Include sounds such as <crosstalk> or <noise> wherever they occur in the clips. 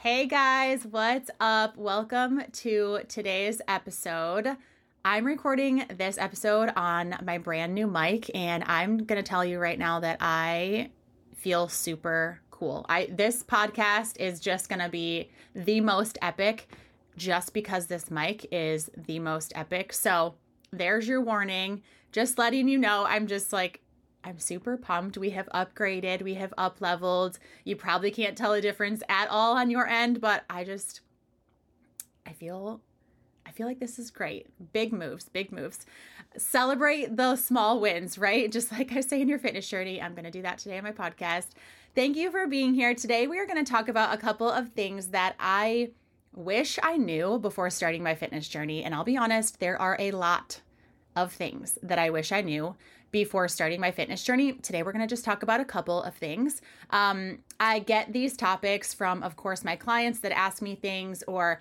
Hey guys, what's up? Welcome to today's episode. I'm recording this episode on my brand new mic and I'm going to tell you right now that I feel super cool. I this podcast is just going to be the most epic just because this mic is the most epic. So, there's your warning. Just letting you know I'm just like I'm super pumped. We have upgraded, we have up leveled. You probably can't tell a difference at all on your end, but I just I feel I feel like this is great. Big moves, big moves. Celebrate the small wins, right? <laughs> Just like I say in your fitness journey, I'm going to do that today on my podcast. Thank you for being here. Today we are going to talk about a couple of things that I wish I knew before starting my fitness journey, and I'll be honest, there are a lot of things that I wish I knew before starting my fitness journey. Today, we're going to just talk about a couple of things. Um, I get these topics from, of course, my clients that ask me things or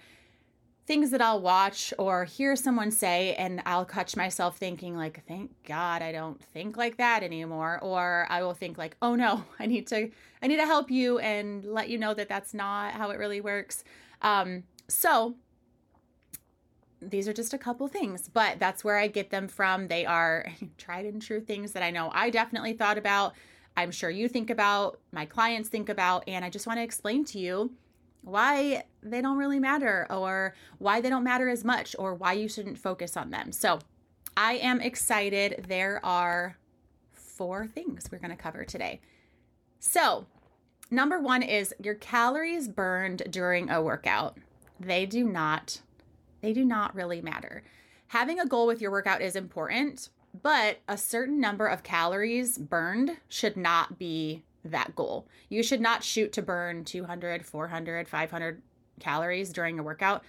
things that I'll watch or hear someone say, and I'll catch myself thinking, like, thank God I don't think like that anymore. Or I will think, like, oh no, <laughs> I need to, I need to help you and let you know that that's not how it really works. Um, so, these are just a couple things, but that's where I get them from. They are <laughs> tried and true things that I know I definitely thought about. I'm sure you think about, my clients think about, and I just want to explain to you why they don't really matter or why they don't matter as much or why you shouldn't focus on them. So, I am excited. There are four things we're going to cover today. So, number one is your calories burned during a workout. They do not they do not really matter. Having a goal with your workout is important, but a certain number of calories burned should not be that goal. You should not shoot to burn 200, 400, 500 calories during a workout.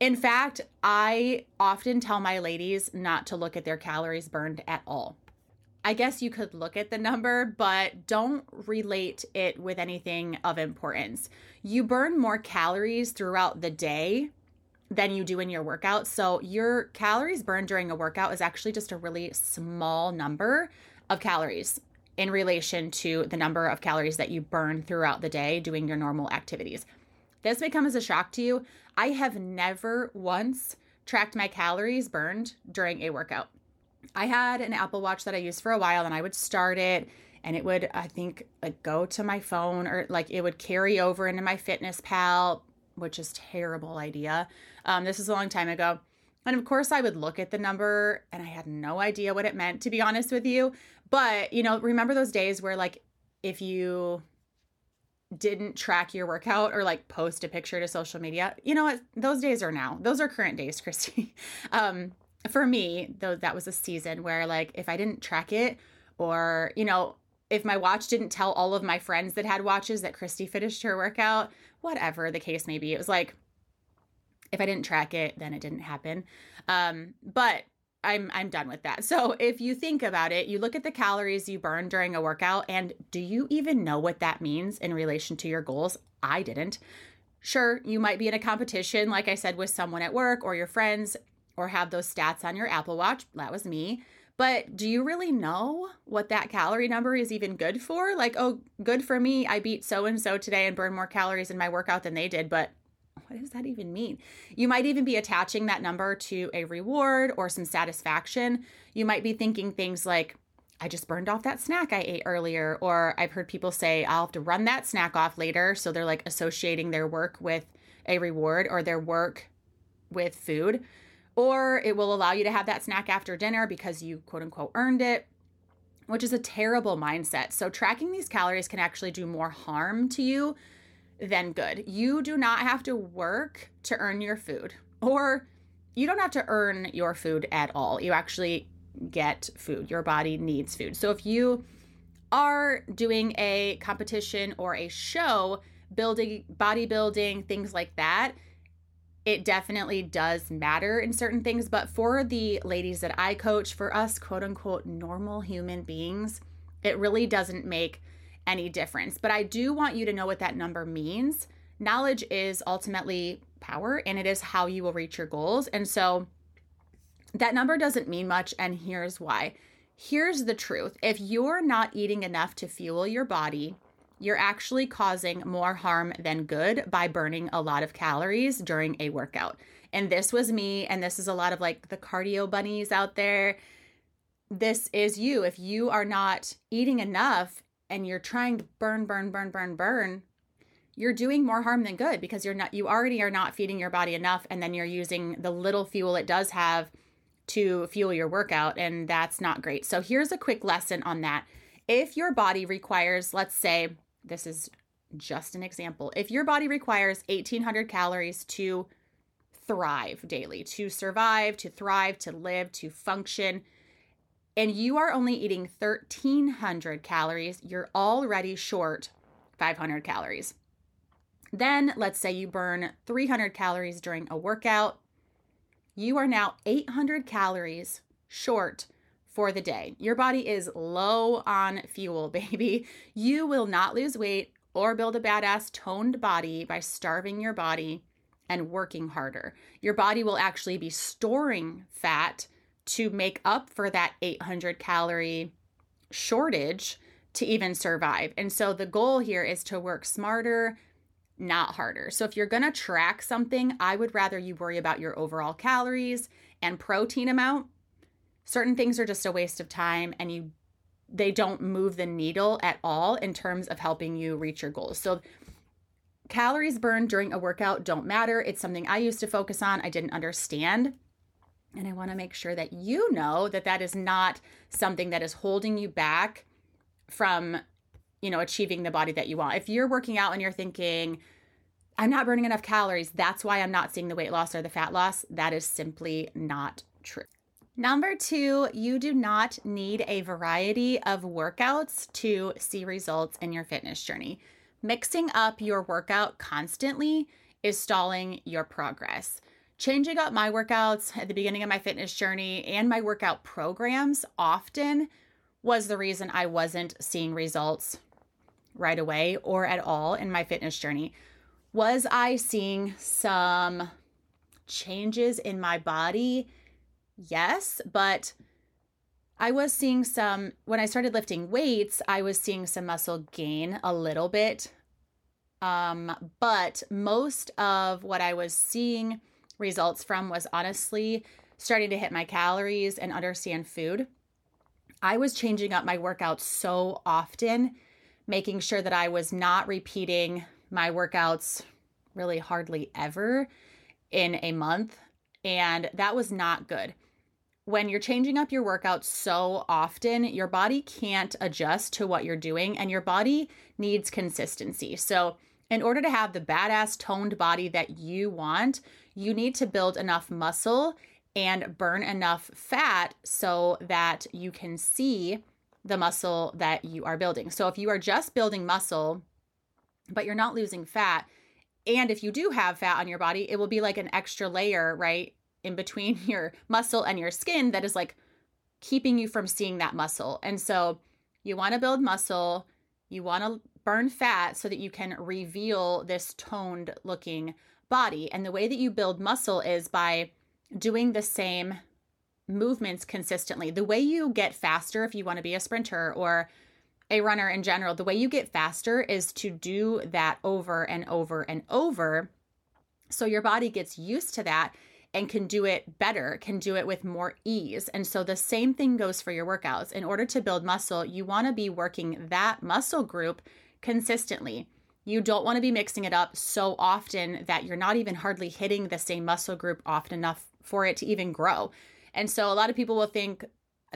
In fact, I often tell my ladies not to look at their calories burned at all. I guess you could look at the number, but don't relate it with anything of importance. You burn more calories throughout the day than you do in your workout. So your calories burned during a workout is actually just a really small number of calories in relation to the number of calories that you burn throughout the day doing your normal activities. This may come as a shock to you. I have never once tracked my calories burned during a workout. I had an Apple Watch that I used for a while and I would start it and it would I think like go to my phone or like it would carry over into MyFitnessPal which is terrible idea. Um, this is a long time ago. And of course, I would look at the number and I had no idea what it meant, to be honest with you. But, you know, remember those days where, like, if you didn't track your workout or like post a picture to social media, you know what? Those days are now. Those are current days, <laughs> Kristy. um, for me, though, that was a season where, like, if I didn't track it or, you know, if my watch didn't tell all of my friends that had watches that Kristy finished her workout, whatever the case may be, it was like, if I didn't track it, then it didn't happen. Um, but I'm I'm done with that. <laughs> So if you think about it, you look at the calories you burn during a workout and do you even know what that means in relation to your goals? I didn't. Sure, you might be in a competition like I said with someone at work or your friends or have those stats on your Apple Watch. That was me. But do you really know what that calorie number is even good for? Like, oh, good for me. I beat so and so today and burned more calories in my workout than they did. But what does that even mean? You might even be attaching that number to a reward or some satisfaction. You might be thinking things like, I just burned off that snack I ate earlier. Or I've heard people say, I'll have to run that snack off later. So they're like associating their work with a reward or their work with food or it will allow you to have that snack after dinner because you quote unquote earned it, which is a terrible mindset. So, tracking these calories can actually do more harm to you than good. You do not have to work to earn your food, or you don't have to earn your food at all. You actually get food. Your body needs food. So, if you are doing a competition or a show building, bodybuilding, things like that, it definitely does matter in certain things. But for the ladies that I coach, for us quote unquote normal human beings, it really doesn't make any difference. But I do want you to know what that number means. Knowledge is ultimately power and it is how you will reach your goals. And so that number doesn't mean much. And here's why. Here's the truth if you're not eating enough to fuel your body, you're actually causing more harm than good by burning a lot of calories during a workout. And this was me, and this is a lot of like the cardio bunnies out there. This is you. If you are not eating enough and you're trying to burn, burn, burn, burn, burn, you're doing more harm than good because you're not, you already are not feeding your body enough. And then you're using the little fuel it does have to fuel your workout. And that's not great. So here's a quick lesson on that. If your body requires, let's say, this is just an example. If your body requires 1800 calories to thrive daily, to survive, to thrive, to live, to function, and you are only eating 1300 calories, you're already short 500 calories. Then let's say you burn 300 calories during a workout. You are now 800 calories short for the day. Your body is low on fuel, <laughs> baby. You will not lose weight or build a badass toned body by starving your body and working harder. Your body will actually be storing fat to make up for that 800 calorie shortage to even survive. And so the goal here is to work smarter, not harder. So if you're going to track something, I would rather you worry about your overall calories and protein amount certain things are just a waste of time and you they don't move the needle at all in terms of helping you reach your goals. So calories burned during a workout don't matter. It's something I used to focus on. I didn't understand. And I want to make sure that you know that that is not something that is holding you back from, you know, achieving the body that you want. If you're working out and you're thinking, I'm not burning enough calories, that's why I'm not seeing the weight loss or the fat loss, that is simply not true. Number two, you do not need a variety of workouts to see results in your fitness journey. Mixing up your workout constantly is stalling your progress. Changing up my workouts at the beginning of my fitness journey and my workout programs often was the reason I wasn't seeing results right away or at all in my fitness journey. Was I seeing some changes in my body? Yes, but I was seeing some, when I started lifting weights, I was seeing some muscle gain a little bit. Um, but most of what I was seeing results from was honestly starting to hit my calories and understand food. I was changing up my workouts so often, making sure that I was not repeating my workouts really hardly ever in a month. And that was not good when you're changing up your workouts so often, your body can't adjust to what you're doing and your body needs consistency. So, in order to have the badass toned body that you want, you need to build enough muscle and burn enough fat so that you can see the muscle that you are building. So, if you are just building muscle, but you're not losing fat, and if you do have fat on your body, it will be like an extra layer, right? In between <laughs> your muscle and your skin that is like keeping you from seeing that muscle. And so you want to build muscle, you want to burn fat so that you can reveal this toned looking body. And the way that you build muscle is by doing the same movements consistently. The way you get faster if you want to be a sprinter or a runner in general, the way you get faster is to do that over and over and over. So your body gets used to that and can do it better, can do it with more ease. And so the same thing goes for your workouts. In order to build muscle, you want to be working that muscle group consistently. You don't want to be mixing it up so often that you're not even hardly hitting the same muscle group often enough for it to even grow. And so a lot of people will think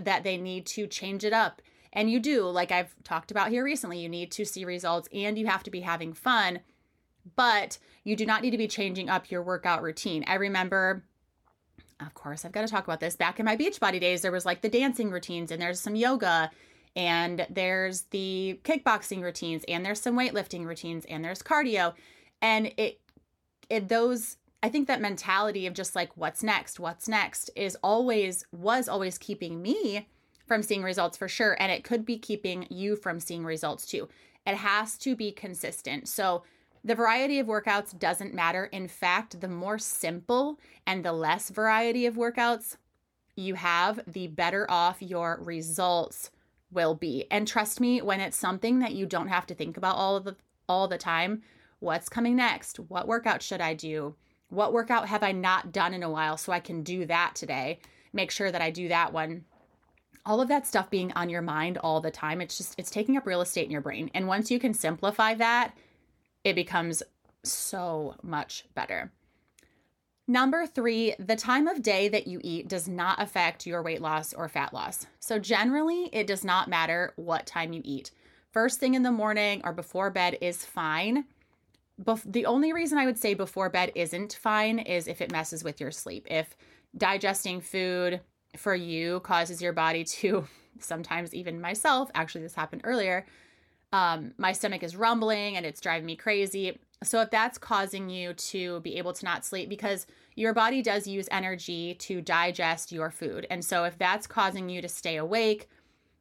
that they need to change it up. And you do, like I've talked about here recently, you need to see results and you have to be having fun but you do not need to be changing up your workout routine. I remember of course, I've got to talk about this. Back in my Beachbody days, there was like the dancing routines and there's some yoga and there's the kickboxing routines and there's some weightlifting routines and there's cardio and it it those I think that mentality of just like what's next, what's next is always was always keeping me from seeing results for sure and it could be keeping you from seeing results too. It has to be consistent. So the variety of workouts doesn't matter. In fact, the more simple and the less variety of workouts you have, the better off your results will be. And trust me, when it's something that you don't have to think about all the all the time, what's coming next? What workout should I do? What workout have I not done in a while so I can do that today? Make sure that I do that one. All of that stuff being on your mind all the time, it's just it's taking up real estate in your brain. And once you can simplify that, it becomes so much better. Number three, the time of day that you eat does not affect your weight loss or fat loss. So, generally, it does not matter what time you eat. First thing in the morning or before bed is fine. Bef- the only reason I would say before bed isn't fine is if it messes with your sleep. If digesting food for you causes your body to, <laughs> sometimes even myself, actually, this happened earlier, um, my stomach is rumbling and it's driving me crazy. So, if that's causing you to be able to not sleep, because your body does use energy to digest your food. And so, if that's causing you to stay awake,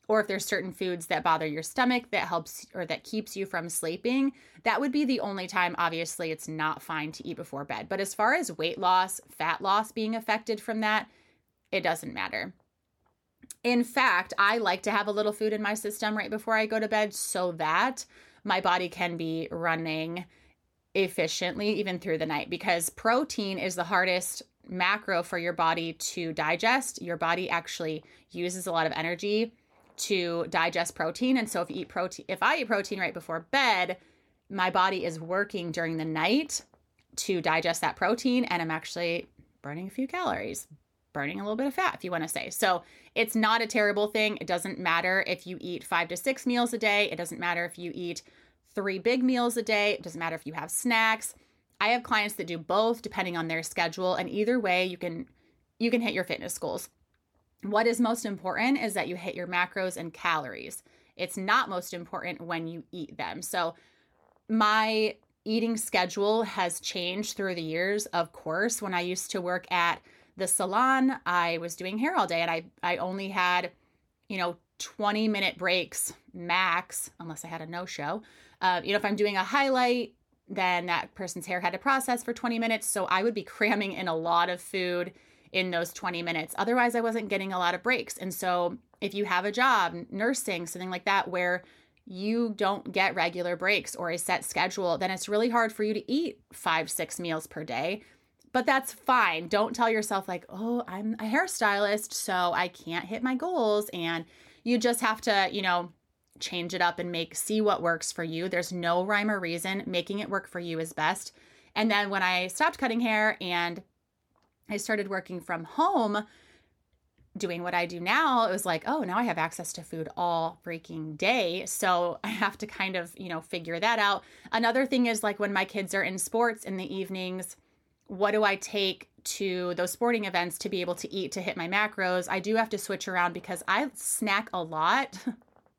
or if there's certain foods that bother your stomach that helps or that keeps you from sleeping, that would be the only time, obviously, it's not fine to eat before bed. But as far as weight loss, fat loss being affected from that, it doesn't matter. In fact, I like to have a little food in my system right before I go to bed so that my body can be running efficiently even through the night because protein is the hardest macro for your body to digest. Your body actually uses a lot of energy to digest protein and so if you eat protein if I eat protein right before bed, my body is working during the night to digest that protein and I'm actually burning a few calories burning a little bit of fat, if you want to say. So it's not a terrible thing. It doesn't matter if you eat five to six meals a day. It doesn't matter if you eat three big meals a day. It doesn't matter if you have snacks. I have clients that do both depending on their schedule and either way you can you can hit your fitness goals. What is most important is that you hit your macros and calories. It's not most important when you eat them. So my eating schedule has changed through the years, of course. When I used to work at the salon, I was doing hair all day and I, I only had, you know, 20 minute breaks max, unless I had a no show. Uh, you know, if I'm doing a highlight, then that person's hair had to process for 20 minutes. So I would be <laughs> cramming in a lot of food in those 20 minutes. Otherwise, I wasn't getting a lot of breaks. And so if you have a job, nursing, something like that, where you don't get regular breaks or a set schedule, then it's really hard for you to eat five, six meals per day but that's fine. Don't tell yourself, like, oh, I'm a hairstylist, so I can't hit my goals. And you just have to, you know, change it up and make, see what works for you. There's no rhyme or reason. Making it work for you is best. And then when I stopped cutting hair and I started working from home, doing what I do now, it was like, oh, now I have access to food all freaking day. So <laughs> I have to kind of, you know, figure that out. Another thing is like when my kids are in sports in the evenings, what do I take to those sporting events to be able to eat to hit my macros? I do have to switch around because I snack a lot. <laughs>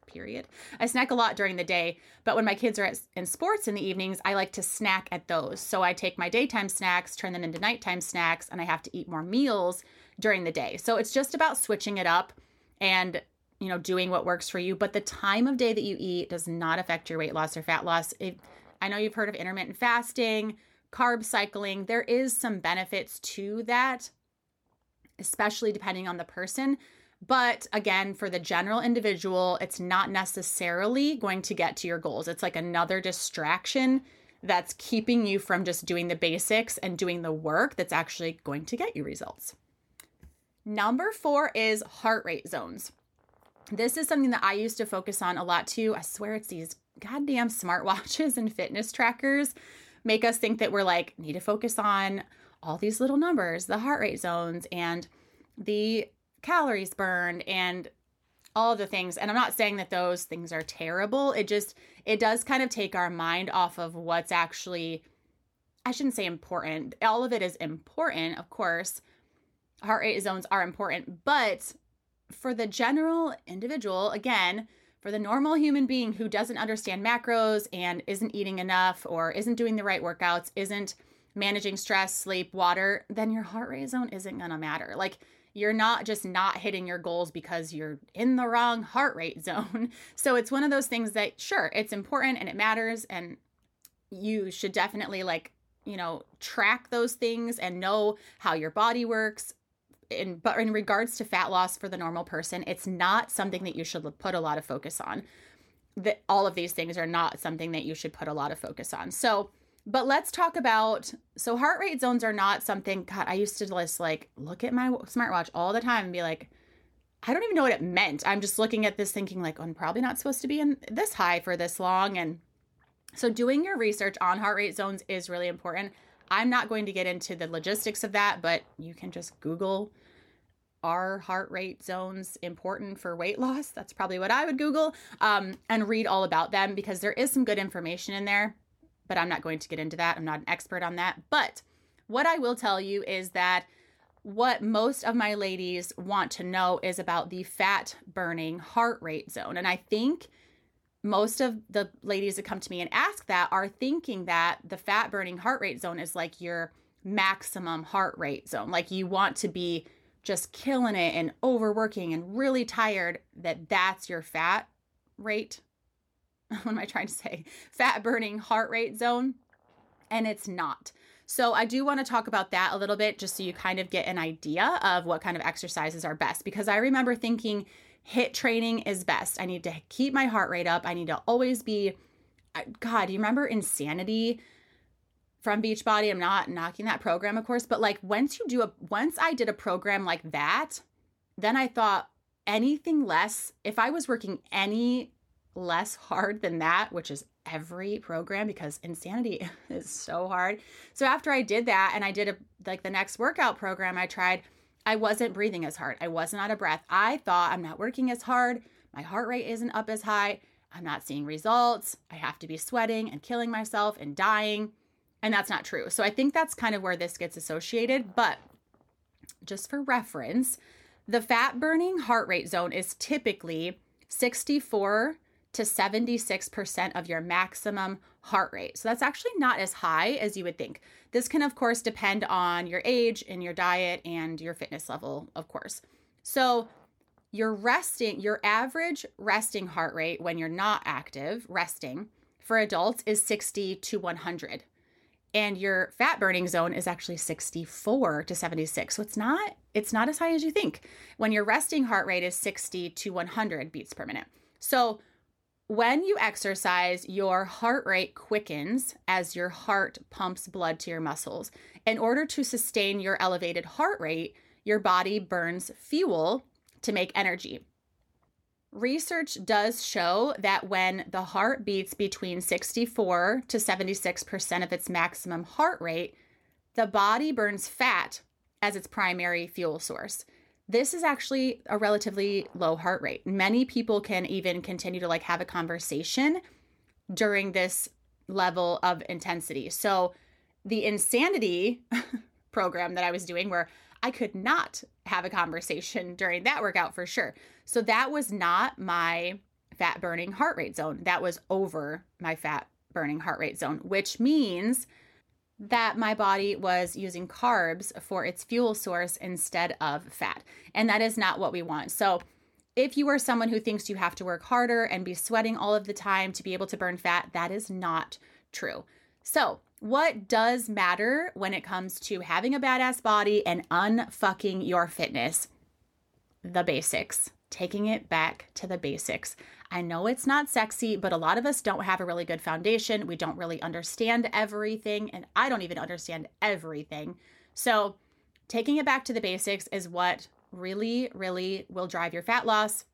period. I snack a lot during the day, but when my kids are in sports in the evenings, I like to snack at those. So I take my daytime snacks, turn them into nighttime snacks, and I have to eat more meals during the day. So it's just about switching it up and you know doing what works for you, but the time of day that you eat does not affect your weight loss or fat loss. It, I know you've heard of intermittent fasting carb cycling, there is some benefits to that, especially depending on the person. But again, for the general individual, it's not necessarily going to get to your goals. It's like another distraction that's keeping you from just doing the basics and doing the work that's actually going to get you results. Number four is heart rate zones. This is something that I used to focus on a lot too. I swear it's these goddamn smartwatches <laughs> and fitness trackers make us think that we're like, need to focus on all these little numbers, the heart rate zones and the calories burned and all the things. And I'm not saying that those things are terrible. It just, it does kind of take our mind off of what's actually, I shouldn't say important. All of it is important, of course. Heart rate zones are important, but for the general individual, again, for the normal human being who doesn't understand macros and isn't eating enough or isn't doing the right workouts, isn't managing stress, sleep, water, then your heart rate zone isn't going to matter. Like you're not just not hitting your goals because you're in the wrong heart rate <laughs> zone. So it's one of those things that sure, it's important and it matters and you should definitely like, you know, track those things and know how your body works. In, but in regards to fat loss for the normal person, it's not something that you should put a lot of focus on. That all of these things are not something that you should put a lot of focus on. So, but let's talk about so heart rate zones are not something God, I used to just like look at my smartwatch all the time and be like, I don't even know what it meant. I'm just looking at this thinking like, oh, I'm probably not supposed to be in this high for this long. And so doing your research on heart rate zones is really important. I'm not going to get into the logistics of that, but you can just Google are heart rate zones important for weight loss? That's probably what I would Google um, and read all about them because there is some good information in there but I'm not going to get into that. I'm not an expert on that. But what I will tell you is that what most of my ladies want to know is about the fat burning heart rate zone. And I think most of the ladies that come to me and ask that are thinking that the fat burning heart rate zone is like your maximum heart rate zone. Like you want to be just killing it and overworking and really tired, that that's your fat rate <laughs> what am I trying to say? Fat burning heart rate zone. And it's not. So, I do want to talk about that a little bit just so you kind of get an idea of what kind of exercises are best. Because I remember thinking HIIT training is best. I need to keep my heart rate up. I need to always be, God, do you remember Insanity? from Beachbody. I'm not knocking that program, of course, but like once you do a once I did a program like that, then I thought anything less, if I was working any less hard than that, which is every program because insanity <laughs> is so hard. So after I did that and I did a like the next workout program I tried, I wasn't breathing as hard. I wasn't out of breath. I thought I'm not working as hard. My heart rate isn't up as high. I'm not seeing results. I have to be sweating and killing myself and dying. And that's not true. So I think that's kind of where this gets associated. But just for reference, the fat burning heart rate zone is typically 64 to 76% of your maximum heart rate. So that's actually not as high as you would think. This can, of course, depend on your age and your diet and your fitness level, of course. So your resting, your average resting heart rate when you're not active, resting for adults is 60 to 100. And your fat burning zone is actually 64 to 76. So it's not it's not as high as you think. When your resting heart rate is 60 to 100 beats per minute. So when you exercise, your heart rate quickens as your heart pumps blood to your muscles. In order to sustain your elevated heart rate, your body burns fuel to make energy. Research does show that when the heart beats between 64 to 76% of its maximum heart rate, the body burns fat as its primary fuel source this is actually a relatively low heart rate. Many people can even continue to like have a conversation during this level of intensity. So, the insanity <laughs> program that I was doing, where I could not have a conversation during that workout for sure. So, that was not my fat burning heart rate zone. That was over my fat burning heart rate zone, which means that my body was using carbs for its fuel source instead of fat. And that is not what we want. So, if you are someone who thinks you have to work harder and be sweating all of the time to be able to burn fat, that is not true. So, what does matter when it comes to having a badass body and unfucking your fitness? The basics, taking it back to the basics. I know it's not sexy, but a lot of us don't have a really good foundation. We don't really understand everything, and I don't even understand everything. So, taking it back to the basics is what really, really will drive your fat loss,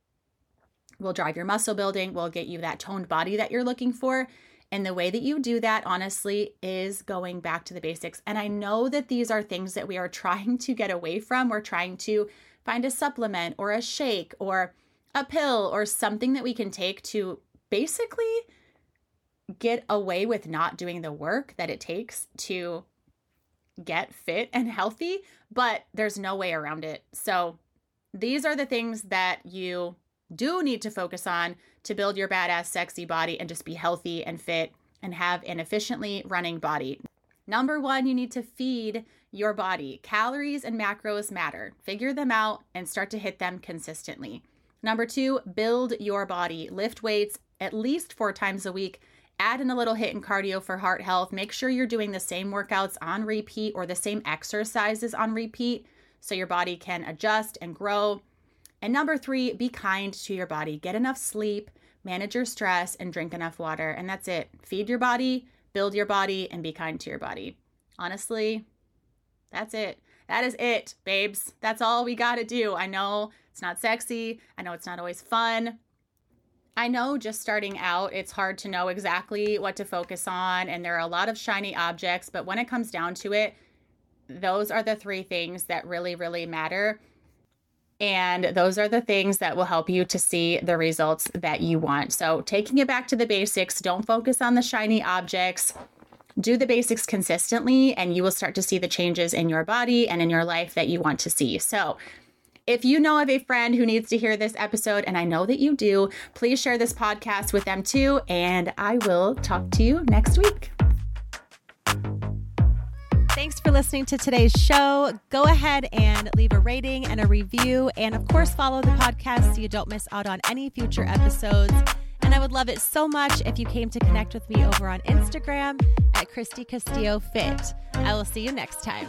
will drive your muscle building, will get you that toned body that you're looking for. And the way that you do that, honestly, is going back to the basics. And I know that these are things that we are <laughs> trying to get away from. We're trying to find a supplement or a shake or a pill or something that we can take to basically get away with not doing the work that it takes to get fit and healthy, but there's no way around it. So, these are the things that you do need to focus on to build your badass, sexy body and just be healthy and fit and have an efficiently running body. Number one, you need to feed your body. Calories and macros matter. Figure them out and start to hit them consistently. Number two, build your body. Lift weights at least four times a week. Add in a little HIIT in cardio for heart health. Make sure you're doing the same workouts on repeat or the same exercises on repeat so your body can adjust and grow. And number three, be kind to your body. Get enough sleep, manage your stress, and drink enough water. And that's it. Feed your body, build your body, and be kind to your body. Honestly, that's it. That is it, babes. That's all we got to do. I know it's not sexy. I know it's not always fun. I know just starting out, it's hard to know exactly what to focus on, and there are a lot of shiny objects. But when it comes down to it, those are the three things that really, really matter. And those are the things that will help you to see the results that you want. So, taking it back to the basics, don't focus on the shiny objects. Do the basics consistently, and you will start to see the changes in your body and in your life that you want to see. So, if you know of a friend who needs to hear this episode, and I know that you do, please share this podcast with them too. And I will talk to you next week. Thanks for listening to today's show. Go ahead and leave a rating and a review. And of course, follow the podcast so you don't miss out on any future episodes. And I would love it so much if you came to connect with me over on Instagram at Kristy Castillo Fit. I will see you next time.